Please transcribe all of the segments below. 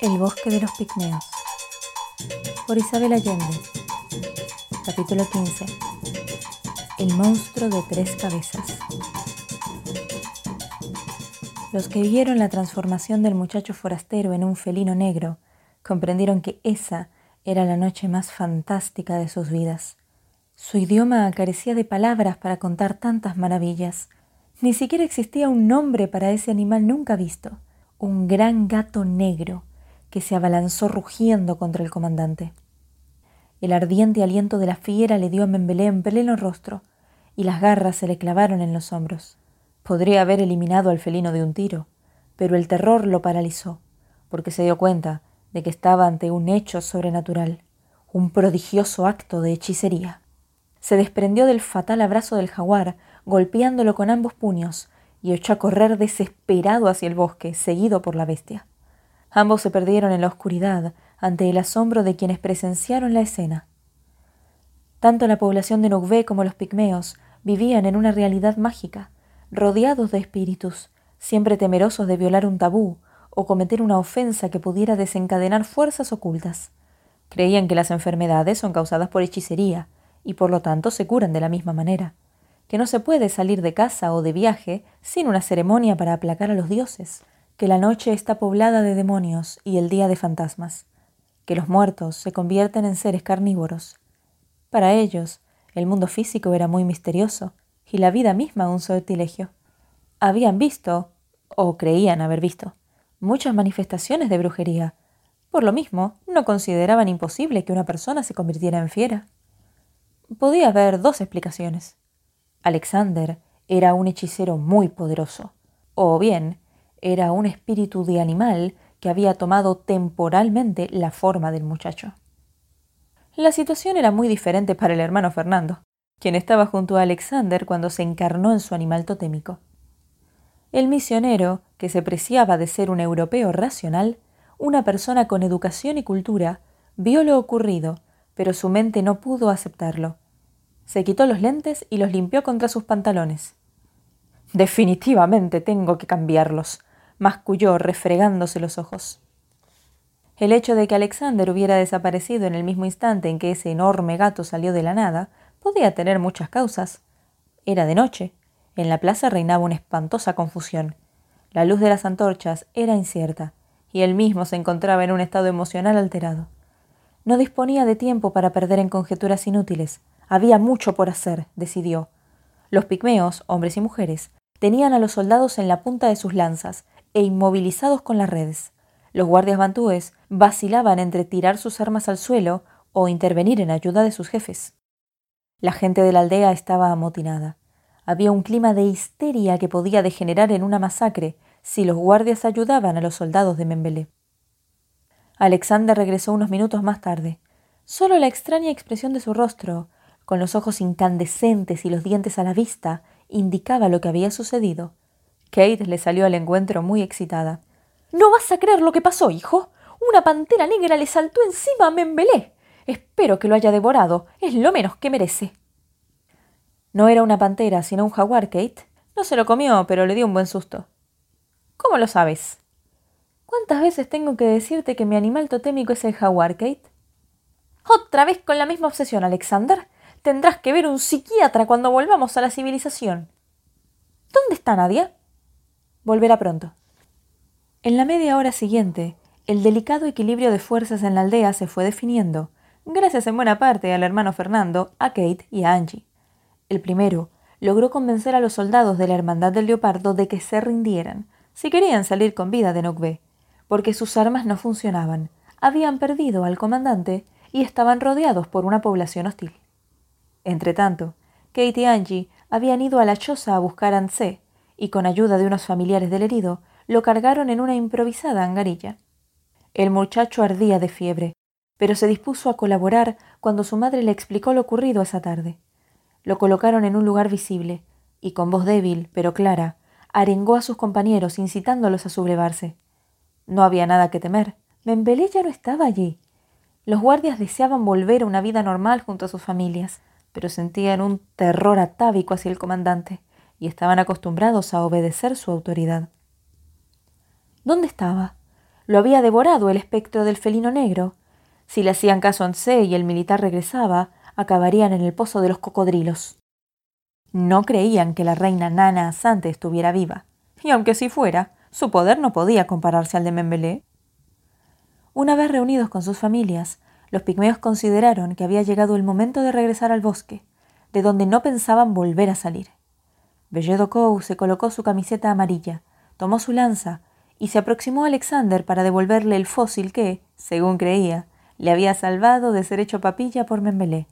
El bosque de los pigmeos por Isabel Allende Capítulo 15 El monstruo de tres cabezas Los que vieron la transformación del muchacho forastero en un felino negro comprendieron que esa era la noche más fantástica de sus vidas. Su idioma carecía de palabras para contar tantas maravillas. Ni siquiera existía un nombre para ese animal nunca visto, un gran gato negro que se abalanzó rugiendo contra el comandante. El ardiente aliento de la fiera le dio a Membelé en pleno rostro, y las garras se le clavaron en los hombros. Podría haber eliminado al felino de un tiro, pero el terror lo paralizó, porque se dio cuenta de que estaba ante un hecho sobrenatural, un prodigioso acto de hechicería se desprendió del fatal abrazo del jaguar, golpeándolo con ambos puños, y echó a correr desesperado hacia el bosque, seguido por la bestia. Ambos se perdieron en la oscuridad ante el asombro de quienes presenciaron la escena. Tanto la población de Nogvé como los pigmeos vivían en una realidad mágica, rodeados de espíritus, siempre temerosos de violar un tabú o cometer una ofensa que pudiera desencadenar fuerzas ocultas. Creían que las enfermedades son causadas por hechicería, y por lo tanto se curan de la misma manera, que no se puede salir de casa o de viaje sin una ceremonia para aplacar a los dioses, que la noche está poblada de demonios y el día de fantasmas, que los muertos se convierten en seres carnívoros. Para ellos, el mundo físico era muy misterioso y la vida misma un sortilegio. Habían visto, o creían haber visto, muchas manifestaciones de brujería. Por lo mismo, no consideraban imposible que una persona se convirtiera en fiera. Podía haber dos explicaciones. Alexander era un hechicero muy poderoso, o bien era un espíritu de animal que había tomado temporalmente la forma del muchacho. La situación era muy diferente para el hermano Fernando, quien estaba junto a Alexander cuando se encarnó en su animal totémico. El misionero, que se preciaba de ser un europeo racional, una persona con educación y cultura, vio lo ocurrido pero su mente no pudo aceptarlo. Se quitó los lentes y los limpió contra sus pantalones. Definitivamente tengo que cambiarlos, masculló refregándose los ojos. El hecho de que Alexander hubiera desaparecido en el mismo instante en que ese enorme gato salió de la nada podía tener muchas causas. Era de noche. En la plaza reinaba una espantosa confusión. La luz de las antorchas era incierta, y él mismo se encontraba en un estado emocional alterado. No disponía de tiempo para perder en conjeturas inútiles. Había mucho por hacer, decidió. Los pigmeos, hombres y mujeres, tenían a los soldados en la punta de sus lanzas e inmovilizados con las redes. Los guardias bantúes vacilaban entre tirar sus armas al suelo o intervenir en ayuda de sus jefes. La gente de la aldea estaba amotinada. Había un clima de histeria que podía degenerar en una masacre si los guardias ayudaban a los soldados de Membelé. Alexander regresó unos minutos más tarde. Solo la extraña expresión de su rostro, con los ojos incandescentes y los dientes a la vista, indicaba lo que había sucedido. Kate le salió al encuentro muy excitada. No vas a creer lo que pasó, hijo. Una pantera negra le saltó encima a Membelé. Espero que lo haya devorado. Es lo menos que merece. No era una pantera, sino un jaguar, Kate. No se lo comió, pero le dio un buen susto. ¿Cómo lo sabes? ¿Cuántas veces tengo que decirte que mi animal totémico es el jaguar, Kate? Otra vez con la misma obsesión, Alexander. Tendrás que ver un psiquiatra cuando volvamos a la civilización. ¿Dónde está Nadia? Volverá pronto. En la media hora siguiente, el delicado equilibrio de fuerzas en la aldea se fue definiendo, gracias en buena parte al hermano Fernando, a Kate y a Angie. El primero logró convencer a los soldados de la Hermandad del Leopardo de que se rindieran, si querían salir con vida de Nogbe porque sus armas no funcionaban, habían perdido al comandante y estaban rodeados por una población hostil. Entretanto, Kate y Angie habían ido a la choza a buscar a Ansé y con ayuda de unos familiares del herido lo cargaron en una improvisada angarilla. El muchacho ardía de fiebre, pero se dispuso a colaborar cuando su madre le explicó lo ocurrido esa tarde. Lo colocaron en un lugar visible y con voz débil pero clara arengó a sus compañeros incitándolos a sublevarse. No había nada que temer. Membelé ya no estaba allí. Los guardias deseaban volver a una vida normal junto a sus familias, pero sentían un terror atávico hacia el comandante y estaban acostumbrados a obedecer su autoridad. ¿Dónde estaba? Lo había devorado el espectro del felino negro. Si le hacían caso a Ansé y el militar regresaba, acabarían en el pozo de los cocodrilos. No creían que la reina Nana Asante estuviera viva, y aunque sí fuera, su poder no podía compararse al de Membelé. Una vez reunidos con sus familias, los pigmeos consideraron que había llegado el momento de regresar al bosque, de donde no pensaban volver a salir. Belledo se colocó su camiseta amarilla, tomó su lanza y se aproximó a Alexander para devolverle el fósil que, según creía, le había salvado de ser hecho papilla por Membelé.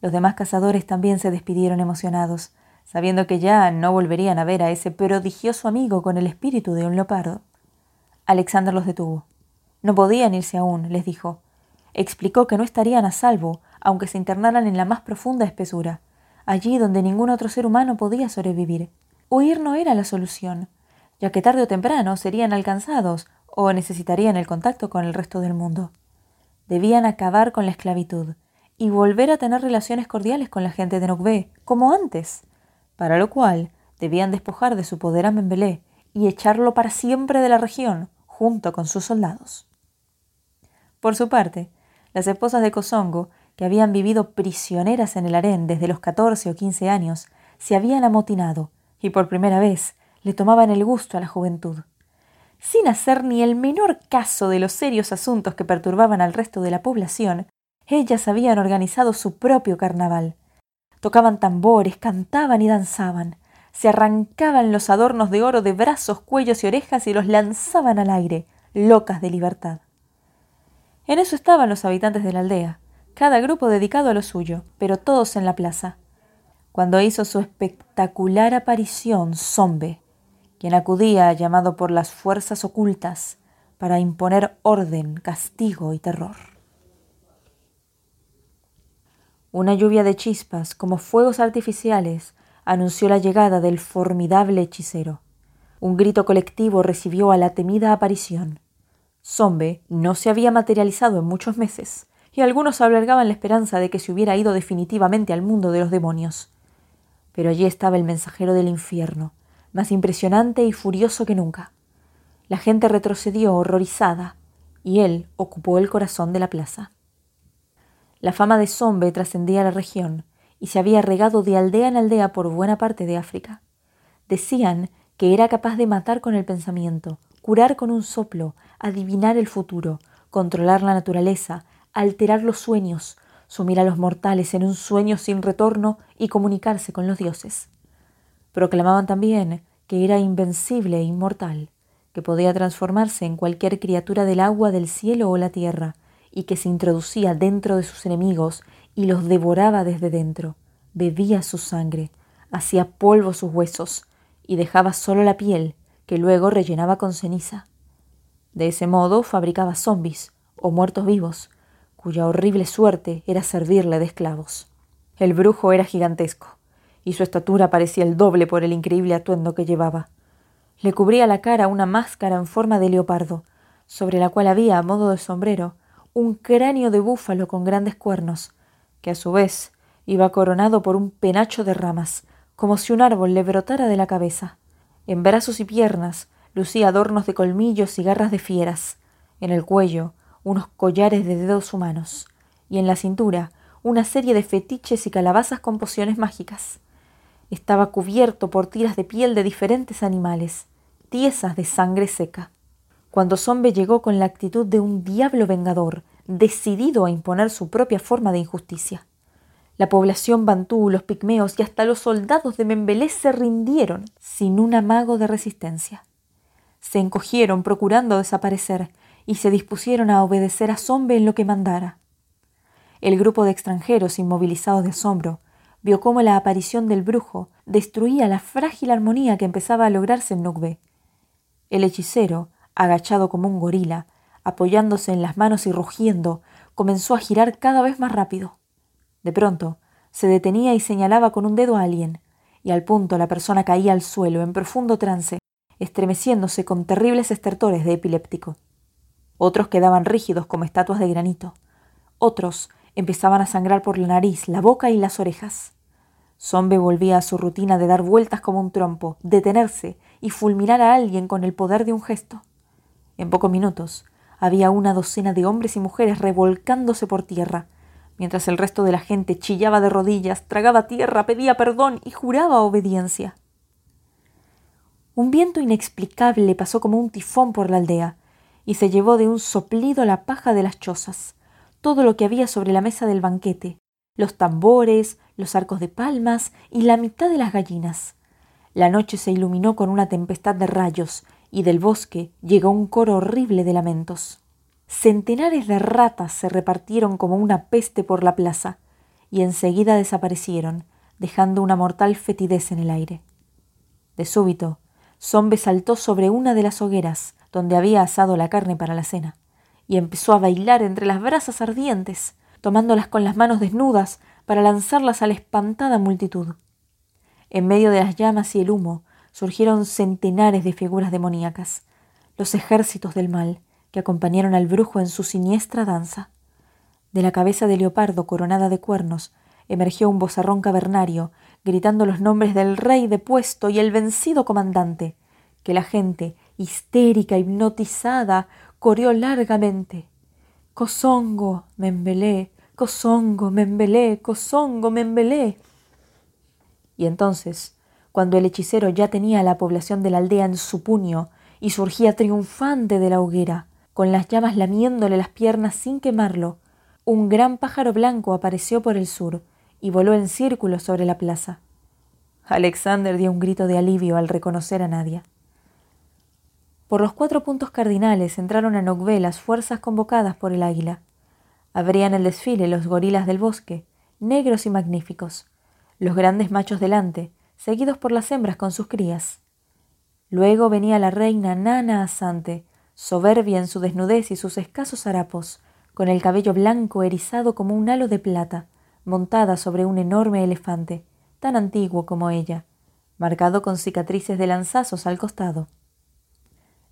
Los demás cazadores también se despidieron emocionados, sabiendo que ya no volverían a ver a ese prodigioso amigo con el espíritu de un leopardo. Alexander los detuvo. No podían irse aún, les dijo. Explicó que no estarían a salvo, aunque se internaran en la más profunda espesura, allí donde ningún otro ser humano podía sobrevivir. Huir no era la solución, ya que tarde o temprano serían alcanzados o necesitarían el contacto con el resto del mundo. Debían acabar con la esclavitud y volver a tener relaciones cordiales con la gente de Nogbe, como antes para lo cual debían despojar de su poder a Membelé y echarlo para siempre de la región, junto con sus soldados. Por su parte, las esposas de Kosongo, que habían vivido prisioneras en el harén desde los catorce o quince años, se habían amotinado y por primera vez le tomaban el gusto a la juventud. Sin hacer ni el menor caso de los serios asuntos que perturbaban al resto de la población, ellas habían organizado su propio carnaval, Tocaban tambores, cantaban y danzaban. Se arrancaban los adornos de oro de brazos, cuellos y orejas y los lanzaban al aire, locas de libertad. En eso estaban los habitantes de la aldea, cada grupo dedicado a lo suyo, pero todos en la plaza. Cuando hizo su espectacular aparición Zombe, quien acudía llamado por las fuerzas ocultas para imponer orden, castigo y terror. Una lluvia de chispas, como fuegos artificiales, anunció la llegada del formidable hechicero. Un grito colectivo recibió a la temida aparición. Zombe no se había materializado en muchos meses, y algunos albergaban la esperanza de que se hubiera ido definitivamente al mundo de los demonios. Pero allí estaba el mensajero del infierno, más impresionante y furioso que nunca. La gente retrocedió horrorizada, y él ocupó el corazón de la plaza. La fama de Zombe trascendía la región y se había regado de aldea en aldea por buena parte de África. Decían que era capaz de matar con el pensamiento, curar con un soplo, adivinar el futuro, controlar la naturaleza, alterar los sueños, sumir a los mortales en un sueño sin retorno y comunicarse con los dioses. Proclamaban también que era invencible e inmortal, que podía transformarse en cualquier criatura del agua, del cielo o la tierra, y que se introducía dentro de sus enemigos y los devoraba desde dentro, bebía su sangre, hacía polvo sus huesos y dejaba solo la piel, que luego rellenaba con ceniza. De ese modo fabricaba zombis o muertos vivos, cuya horrible suerte era servirle de esclavos. El brujo era gigantesco, y su estatura parecía el doble por el increíble atuendo que llevaba. Le cubría la cara una máscara en forma de leopardo, sobre la cual había, a modo de sombrero, un cráneo de búfalo con grandes cuernos, que a su vez iba coronado por un penacho de ramas, como si un árbol le brotara de la cabeza. En brazos y piernas lucía adornos de colmillos y garras de fieras, en el cuello unos collares de dedos humanos, y en la cintura una serie de fetiches y calabazas con pociones mágicas. Estaba cubierto por tiras de piel de diferentes animales, tiesas de sangre seca cuando Zombe llegó con la actitud de un diablo vengador, decidido a imponer su propia forma de injusticia. La población bantú, los pigmeos y hasta los soldados de Membelé se rindieron sin un amago de resistencia. Se encogieron procurando desaparecer y se dispusieron a obedecer a Zombe en lo que mandara. El grupo de extranjeros inmovilizados de asombro vio cómo la aparición del brujo destruía la frágil armonía que empezaba a lograrse en Nugbe. El hechicero, agachado como un gorila, apoyándose en las manos y rugiendo, comenzó a girar cada vez más rápido. De pronto, se detenía y señalaba con un dedo a alguien, y al punto la persona caía al suelo en profundo trance, estremeciéndose con terribles estertores de epiléptico. Otros quedaban rígidos como estatuas de granito. Otros empezaban a sangrar por la nariz, la boca y las orejas. Zombe volvía a su rutina de dar vueltas como un trompo, detenerse y fulminar a alguien con el poder de un gesto. En pocos minutos había una docena de hombres y mujeres revolcándose por tierra, mientras el resto de la gente chillaba de rodillas, tragaba tierra, pedía perdón y juraba obediencia. Un viento inexplicable pasó como un tifón por la aldea y se llevó de un soplido la paja de las chozas, todo lo que había sobre la mesa del banquete, los tambores, los arcos de palmas y la mitad de las gallinas. La noche se iluminó con una tempestad de rayos y del bosque llegó un coro horrible de lamentos. Centenares de ratas se repartieron como una peste por la plaza y enseguida desaparecieron, dejando una mortal fetidez en el aire. De súbito, Zombe saltó sobre una de las hogueras donde había asado la carne para la cena y empezó a bailar entre las brasas ardientes, tomándolas con las manos desnudas para lanzarlas a la espantada multitud. En medio de las llamas y el humo surgieron centenares de figuras demoníacas, los ejércitos del mal que acompañaron al brujo en su siniestra danza. De la cabeza de leopardo coronada de cuernos emergió un bozarrón cavernario, gritando los nombres del rey depuesto y el vencido comandante, que la gente, histérica, hipnotizada, coreó largamente. Cosongo, membelé, cosongo, membelé, cosongo, membelé. Y entonces, cuando el hechicero ya tenía a la población de la aldea en su puño y surgía triunfante de la hoguera, con las llamas lamiéndole las piernas sin quemarlo, un gran pájaro blanco apareció por el sur y voló en círculo sobre la plaza. Alexander dio un grito de alivio al reconocer a Nadia. Por los cuatro puntos cardinales entraron a Nogvé las fuerzas convocadas por el águila. Abrían el desfile los gorilas del bosque, negros y magníficos, los grandes machos delante, seguidos por las hembras con sus crías. Luego venía la reina Nana Asante, soberbia en su desnudez y sus escasos harapos, con el cabello blanco erizado como un halo de plata, montada sobre un enorme elefante, tan antiguo como ella, marcado con cicatrices de lanzazos al costado.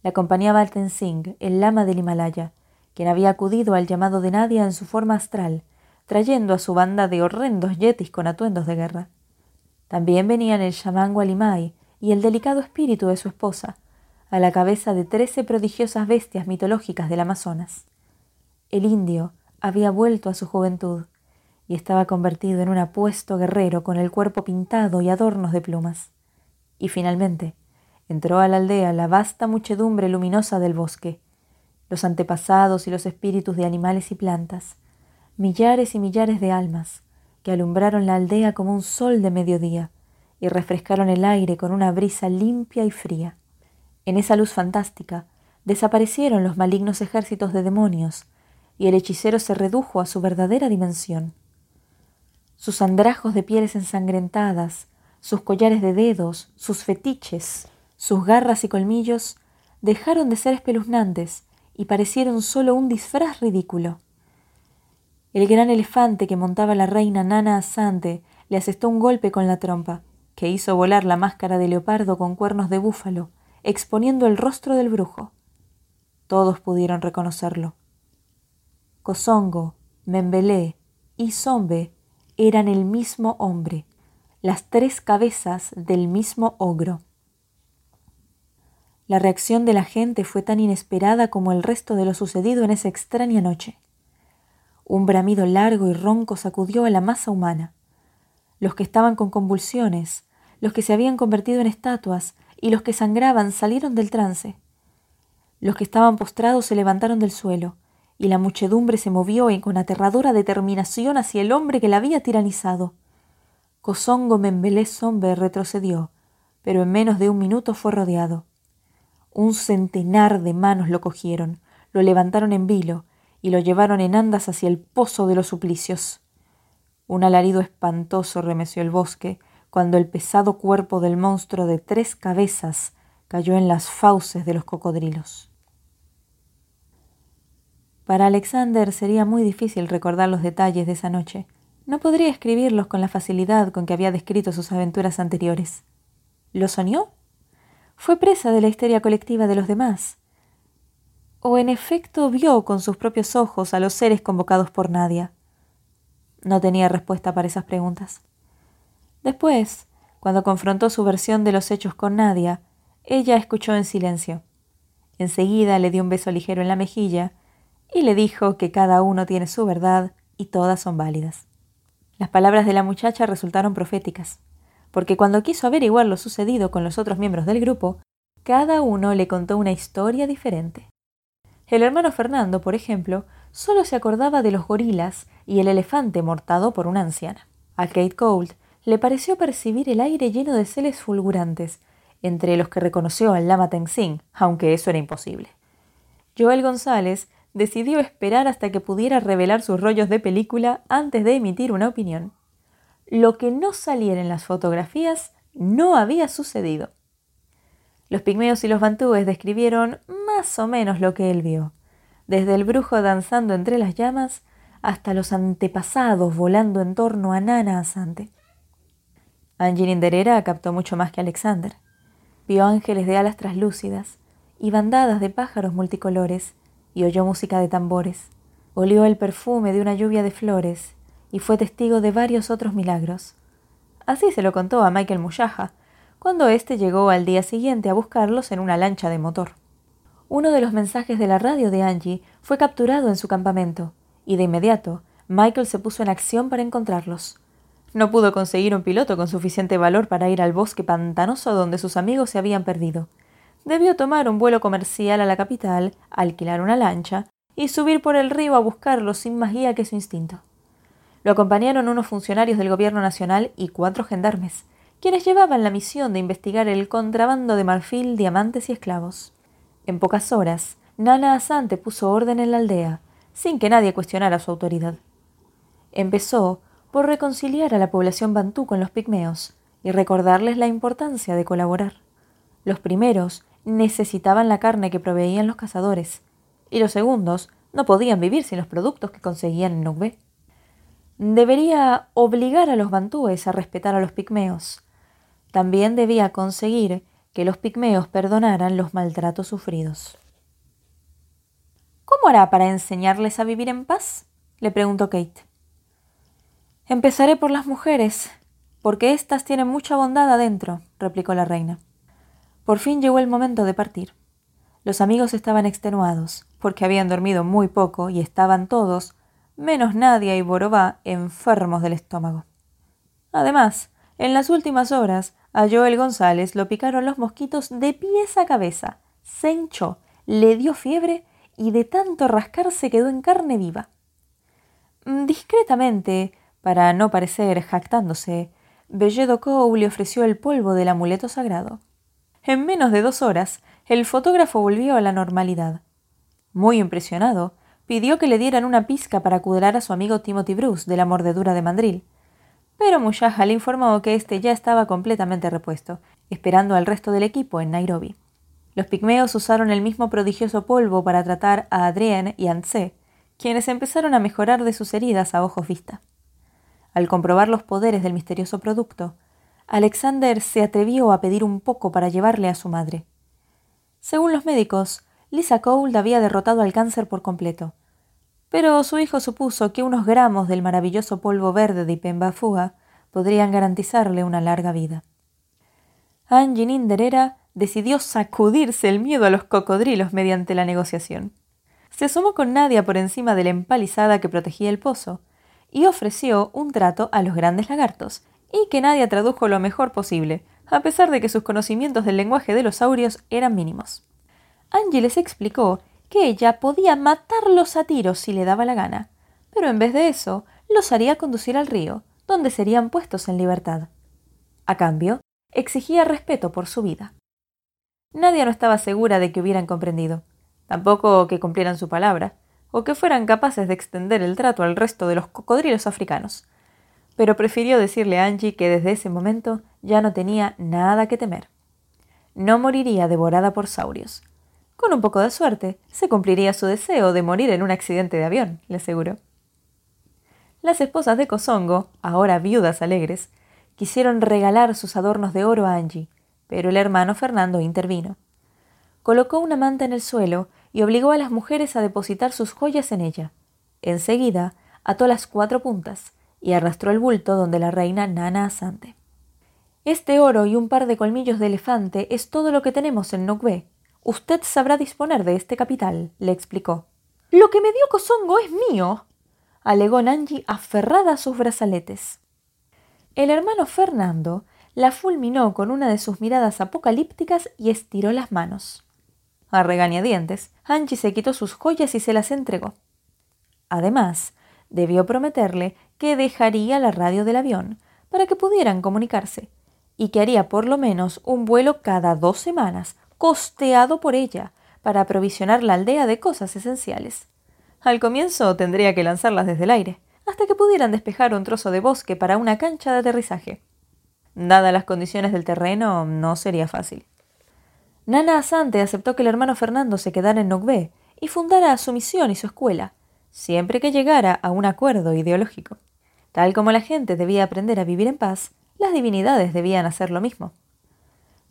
La acompañaba Tenzing, el lama del Himalaya, quien había acudido al llamado de Nadia en su forma astral, trayendo a su banda de horrendos yetis con atuendos de guerra. También venían el chamán y el delicado espíritu de su esposa, a la cabeza de trece prodigiosas bestias mitológicas del Amazonas. El indio había vuelto a su juventud y estaba convertido en un apuesto guerrero con el cuerpo pintado y adornos de plumas. Y finalmente, entró a la aldea la vasta muchedumbre luminosa del bosque, los antepasados y los espíritus de animales y plantas, millares y millares de almas, que alumbraron la aldea como un sol de mediodía y refrescaron el aire con una brisa limpia y fría. En esa luz fantástica desaparecieron los malignos ejércitos de demonios y el hechicero se redujo a su verdadera dimensión. Sus andrajos de pieles ensangrentadas, sus collares de dedos, sus fetiches, sus garras y colmillos dejaron de ser espeluznantes y parecieron solo un disfraz ridículo. El gran elefante que montaba la reina Nana Asante le asestó un golpe con la trompa, que hizo volar la máscara de leopardo con cuernos de búfalo, exponiendo el rostro del brujo. Todos pudieron reconocerlo. Cosongo, Membelé y Zombe eran el mismo hombre, las tres cabezas del mismo ogro. La reacción de la gente fue tan inesperada como el resto de lo sucedido en esa extraña noche. Un bramido largo y ronco sacudió a la masa humana. Los que estaban con convulsiones, los que se habían convertido en estatuas y los que sangraban salieron del trance. Los que estaban postrados se levantaron del suelo, y la muchedumbre se movió y con aterradora determinación hacia el hombre que la había tiranizado. Cosongo Membelé Sombe retrocedió, pero en menos de un minuto fue rodeado. Un centenar de manos lo cogieron, lo levantaron en vilo y lo llevaron en andas hacia el pozo de los suplicios. Un alarido espantoso remeció el bosque cuando el pesado cuerpo del monstruo de tres cabezas cayó en las fauces de los cocodrilos. Para Alexander sería muy difícil recordar los detalles de esa noche. No podría escribirlos con la facilidad con que había descrito sus aventuras anteriores. ¿Lo soñó? Fue presa de la histeria colectiva de los demás. O en efecto vio con sus propios ojos a los seres convocados por Nadia. No tenía respuesta para esas preguntas. Después, cuando confrontó su versión de los hechos con Nadia, ella escuchó en silencio. Enseguida le dio un beso ligero en la mejilla y le dijo que cada uno tiene su verdad y todas son válidas. Las palabras de la muchacha resultaron proféticas, porque cuando quiso averiguar lo sucedido con los otros miembros del grupo, cada uno le contó una historia diferente. El hermano Fernando, por ejemplo, solo se acordaba de los gorilas y el elefante mortado por una anciana. A Kate Gold le pareció percibir el aire lleno de celes fulgurantes, entre los que reconoció al Lama Tenzin, aunque eso era imposible. Joel González decidió esperar hasta que pudiera revelar sus rollos de película antes de emitir una opinión. Lo que no saliera en las fotografías no había sucedido. Los pigmeos y los bantúes describieron más o menos lo que él vio, desde el brujo danzando entre las llamas hasta los antepasados volando en torno a Nana Asante. Angie Inderera captó mucho más que Alexander. Vio ángeles de alas traslúcidas y bandadas de pájaros multicolores y oyó música de tambores. Olió el perfume de una lluvia de flores y fue testigo de varios otros milagros. Así se lo contó a Michael Mushaha, cuando éste llegó al día siguiente a buscarlos en una lancha de motor. Uno de los mensajes de la radio de Angie fue capturado en su campamento, y de inmediato Michael se puso en acción para encontrarlos. No pudo conseguir un piloto con suficiente valor para ir al bosque pantanoso donde sus amigos se habían perdido, debió tomar un vuelo comercial a la capital, alquilar una lancha y subir por el río a buscarlo sin más guía que su instinto. Lo acompañaron unos funcionarios del gobierno nacional y cuatro gendarmes, quienes llevaban la misión de investigar el contrabando de marfil, diamantes y esclavos. En pocas horas, Nana Asante puso orden en la aldea, sin que nadie cuestionara su autoridad. Empezó por reconciliar a la población bantú con los pigmeos y recordarles la importancia de colaborar. Los primeros necesitaban la carne que proveían los cazadores, y los segundos no podían vivir sin los productos que conseguían en Nubé. Debería obligar a los bantúes a respetar a los pigmeos. También debía conseguir que los pigmeos perdonaran los maltratos sufridos. ¿Cómo hará para enseñarles a vivir en paz? le preguntó Kate. Empezaré por las mujeres, porque éstas tienen mucha bondad adentro, replicó la reina. Por fin llegó el momento de partir. Los amigos estaban extenuados, porque habían dormido muy poco y estaban todos, menos Nadia y Borová, enfermos del estómago. Además, en las últimas horas, a Joel González lo picaron los mosquitos de pies a cabeza, se hinchó, le dio fiebre y de tanto rascar se quedó en carne viva. Discretamente, para no parecer jactándose, Belledo Cow le ofreció el polvo del amuleto sagrado. En menos de dos horas, el fotógrafo volvió a la normalidad. Muy impresionado, pidió que le dieran una pizca para curar a su amigo Timothy Bruce de la mordedura de mandril. Pero Mushaha le informó que éste ya estaba completamente repuesto, esperando al resto del equipo en Nairobi. Los pigmeos usaron el mismo prodigioso polvo para tratar a Adrien y Anse, quienes empezaron a mejorar de sus heridas a ojos vista. Al comprobar los poderes del misterioso producto, Alexander se atrevió a pedir un poco para llevarle a su madre. Según los médicos, Lisa Cold había derrotado al cáncer por completo, pero su hijo supuso que unos gramos del maravilloso polvo verde de Ipembafuga podrían garantizarle una larga vida. Angie Ninderera decidió sacudirse el miedo a los cocodrilos mediante la negociación. Se asomó con Nadia por encima de la empalizada que protegía el pozo y ofreció un trato a los grandes lagartos, y que Nadia tradujo lo mejor posible, a pesar de que sus conocimientos del lenguaje de los saurios eran mínimos. Angie les explicó que ella podía matarlos a tiros si le daba la gana, pero en vez de eso, los haría conducir al río, donde serían puestos en libertad. A cambio, exigía respeto por su vida. Nadia no estaba segura de que hubieran comprendido, tampoco que cumplieran su palabra, o que fueran capaces de extender el trato al resto de los cocodrilos africanos, pero prefirió decirle a Angie que desde ese momento ya no tenía nada que temer. No moriría devorada por saurios. Con un poco de suerte, se cumpliría su deseo de morir en un accidente de avión, le aseguró. Las esposas de Kosongo, ahora viudas alegres, quisieron regalar sus adornos de oro a Angie, pero el hermano Fernando intervino. Colocó una manta en el suelo y obligó a las mujeres a depositar sus joyas en ella. Enseguida, ató las cuatro puntas, y arrastró el bulto donde la reina Nana Asante. Este oro y un par de colmillos de elefante es todo lo que tenemos en Nukbe, Usted sabrá disponer de este capital, le explicó. Lo que me dio Cosongo es mío, alegó Nanji aferrada a sus brazaletes. El hermano Fernando la fulminó con una de sus miradas apocalípticas y estiró las manos. A regañadientes, Angie se quitó sus joyas y se las entregó. Además, debió prometerle que dejaría la radio del avión para que pudieran comunicarse y que haría por lo menos un vuelo cada dos semanas, costeado por ella, para aprovisionar la aldea de cosas esenciales. Al comienzo tendría que lanzarlas desde el aire, hasta que pudieran despejar un trozo de bosque para una cancha de aterrizaje. Dadas las condiciones del terreno, no sería fácil. Nana Asante aceptó que el hermano Fernando se quedara en Nogbe y fundara su misión y su escuela, siempre que llegara a un acuerdo ideológico. Tal como la gente debía aprender a vivir en paz, las divinidades debían hacer lo mismo.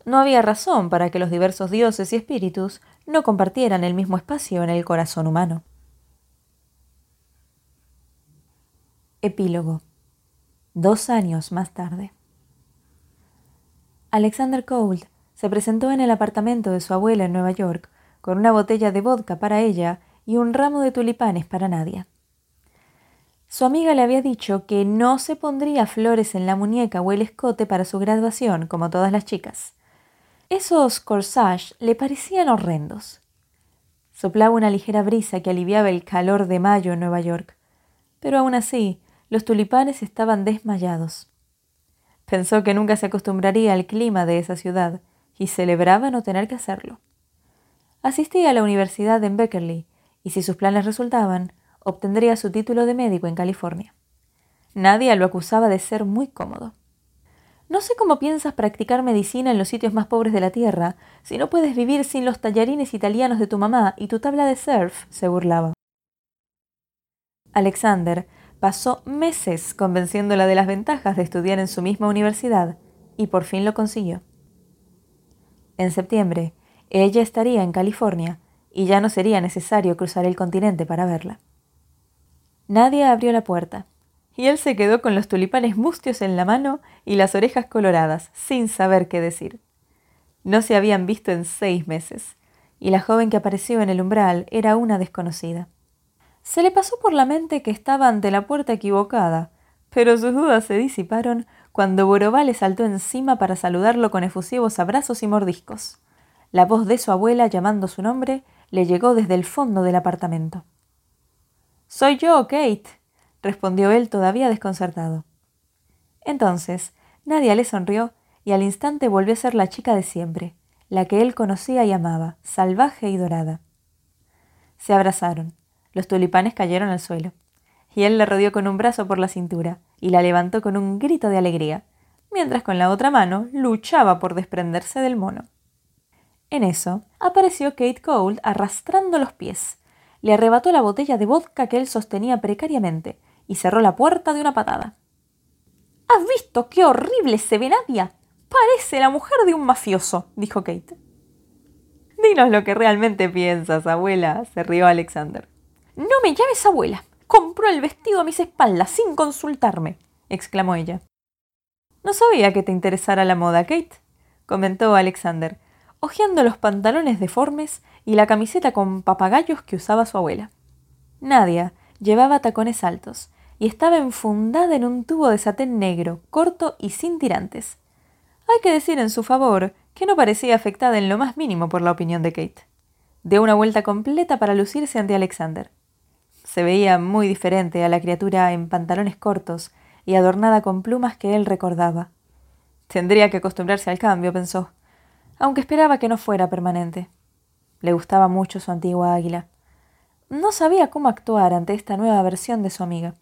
No había razón para que los diversos dioses y espíritus no compartieran el mismo espacio en el corazón humano. Epílogo. Dos años más tarde. Alexander Cold se presentó en el apartamento de su abuela en Nueva York con una botella de vodka para ella y un ramo de tulipanes para Nadia. Su amiga le había dicho que no se pondría flores en la muñeca o el escote para su graduación, como todas las chicas. Esos corsages le parecían horrendos. Soplaba una ligera brisa que aliviaba el calor de mayo en Nueva York, pero aún así los tulipanes estaban desmayados. Pensó que nunca se acostumbraría al clima de esa ciudad y celebraba no tener que hacerlo. Asistía a la universidad en Beckerley y si sus planes resultaban, obtendría su título de médico en California. Nadie lo acusaba de ser muy cómodo. No sé cómo piensas practicar medicina en los sitios más pobres de la Tierra si no puedes vivir sin los tallarines italianos de tu mamá y tu tabla de surf, se burlaba. Alexander pasó meses convenciéndola de las ventajas de estudiar en su misma universidad y por fin lo consiguió. En septiembre, ella estaría en California y ya no sería necesario cruzar el continente para verla. Nadie abrió la puerta, y él se quedó con los tulipanes mustios en la mano y las orejas coloradas, sin saber qué decir. No se habían visto en seis meses, y la joven que apareció en el umbral era una desconocida. Se le pasó por la mente que estaba ante la puerta equivocada, pero sus dudas se disiparon cuando Borobá le saltó encima para saludarlo con efusivos abrazos y mordiscos. La voz de su abuela llamando su nombre le llegó desde el fondo del apartamento. Soy yo, Kate, respondió él todavía desconcertado. Entonces, Nadia le sonrió y al instante volvió a ser la chica de siempre, la que él conocía y amaba, salvaje y dorada. Se abrazaron. Los tulipanes cayeron al suelo. Y él la rodeó con un brazo por la cintura y la levantó con un grito de alegría, mientras con la otra mano luchaba por desprenderse del mono. En eso apareció Kate Cole arrastrando los pies, le arrebató la botella de vodka que él sostenía precariamente y cerró la puerta de una patada. ¿Has visto qué horrible se ve Nadia? Parece la mujer de un mafioso, dijo Kate. Dinos lo que realmente piensas, abuela, se rió Alexander. No me llames abuela. Compró el vestido a mis espaldas sin consultarme, exclamó ella. No sabía que te interesara la moda, Kate, comentó Alexander, hojeando los pantalones deformes y la camiseta con papagayos que usaba su abuela. Nadia llevaba tacones altos y estaba enfundada en un tubo de satén negro, corto y sin tirantes. Hay que decir en su favor que no parecía afectada en lo más mínimo por la opinión de Kate. Dio una vuelta completa para lucirse ante Alexander. Se veía muy diferente a la criatura en pantalones cortos y adornada con plumas que él recordaba. Tendría que acostumbrarse al cambio, pensó, aunque esperaba que no fuera permanente. Le gustaba mucho su antigua águila. No sabía cómo actuar ante esta nueva versión de su amiga.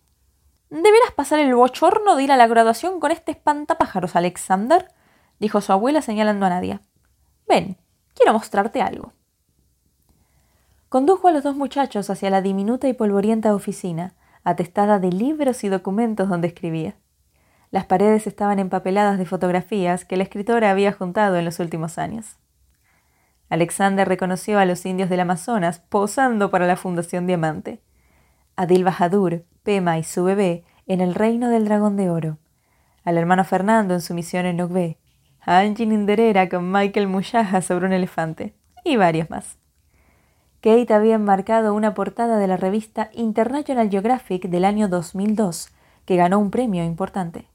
Deberás pasar el bochorno de ir a la graduación con este espantapájaros, Alexander, dijo su abuela señalando a Nadia. Ven, quiero mostrarte algo. Condujo a los dos muchachos hacia la diminuta y polvorienta oficina, atestada de libros y documentos donde escribía. Las paredes estaban empapeladas de fotografías que la escritora había juntado en los últimos años. Alexander reconoció a los indios del Amazonas posando para la Fundación Diamante. Adil Bahadur, Pema y su bebé en el reino del dragón de oro. Al hermano Fernando en su misión en Nogbe. A Angie Ninderera con Michael Muyaja sobre un elefante. y varios más. Kate había enmarcado una portada de la revista International Geographic del año 2002, que ganó un premio importante.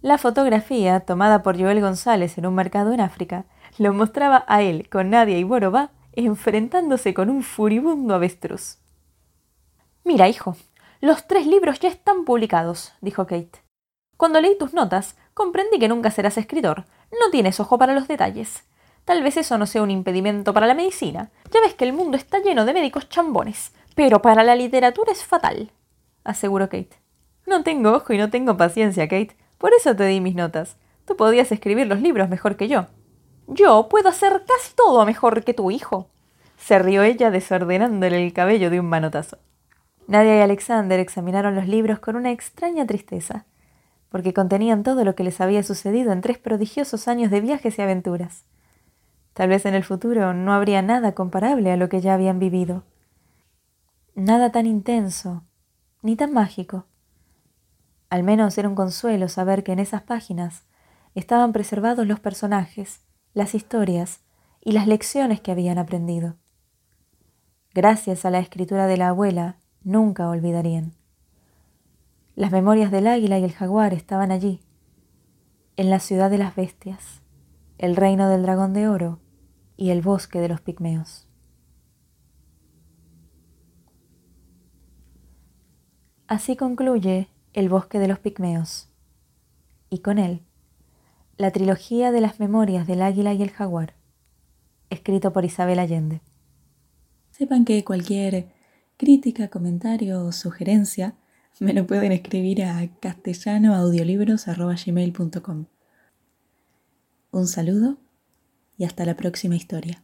La fotografía, tomada por Joel González en un mercado en África, lo mostraba a él con Nadia y Borobá enfrentándose con un furibundo avestruz. Mira, hijo, los tres libros ya están publicados, dijo Kate. Cuando leí tus notas, comprendí que nunca serás escritor. No tienes ojo para los detalles. Tal vez eso no sea un impedimento para la medicina. Ya ves que el mundo está lleno de médicos chambones. Pero para la literatura es fatal, aseguró Kate. No tengo ojo y no tengo paciencia, Kate. Por eso te di mis notas. Tú podías escribir los libros mejor que yo. Yo puedo hacer casi todo mejor que tu hijo. Se rió ella desordenándole el cabello de un manotazo. Nadia y Alexander examinaron los libros con una extraña tristeza, porque contenían todo lo que les había sucedido en tres prodigiosos años de viajes y aventuras. Tal vez en el futuro no habría nada comparable a lo que ya habían vivido. Nada tan intenso, ni tan mágico. Al menos era un consuelo saber que en esas páginas estaban preservados los personajes, las historias y las lecciones que habían aprendido. Gracias a la escritura de la abuela, nunca olvidarían. Las memorias del águila y el jaguar estaban allí, en la ciudad de las bestias, el reino del dragón de oro y el bosque de los pigmeos. Así concluye El bosque de los pigmeos, y con él la trilogía de las memorias del águila y el jaguar, escrito por Isabel Allende. Sepan que cualquier crítica, comentario o sugerencia me lo pueden escribir a castellanoaudiolibros.com. Un saludo y hasta la próxima historia.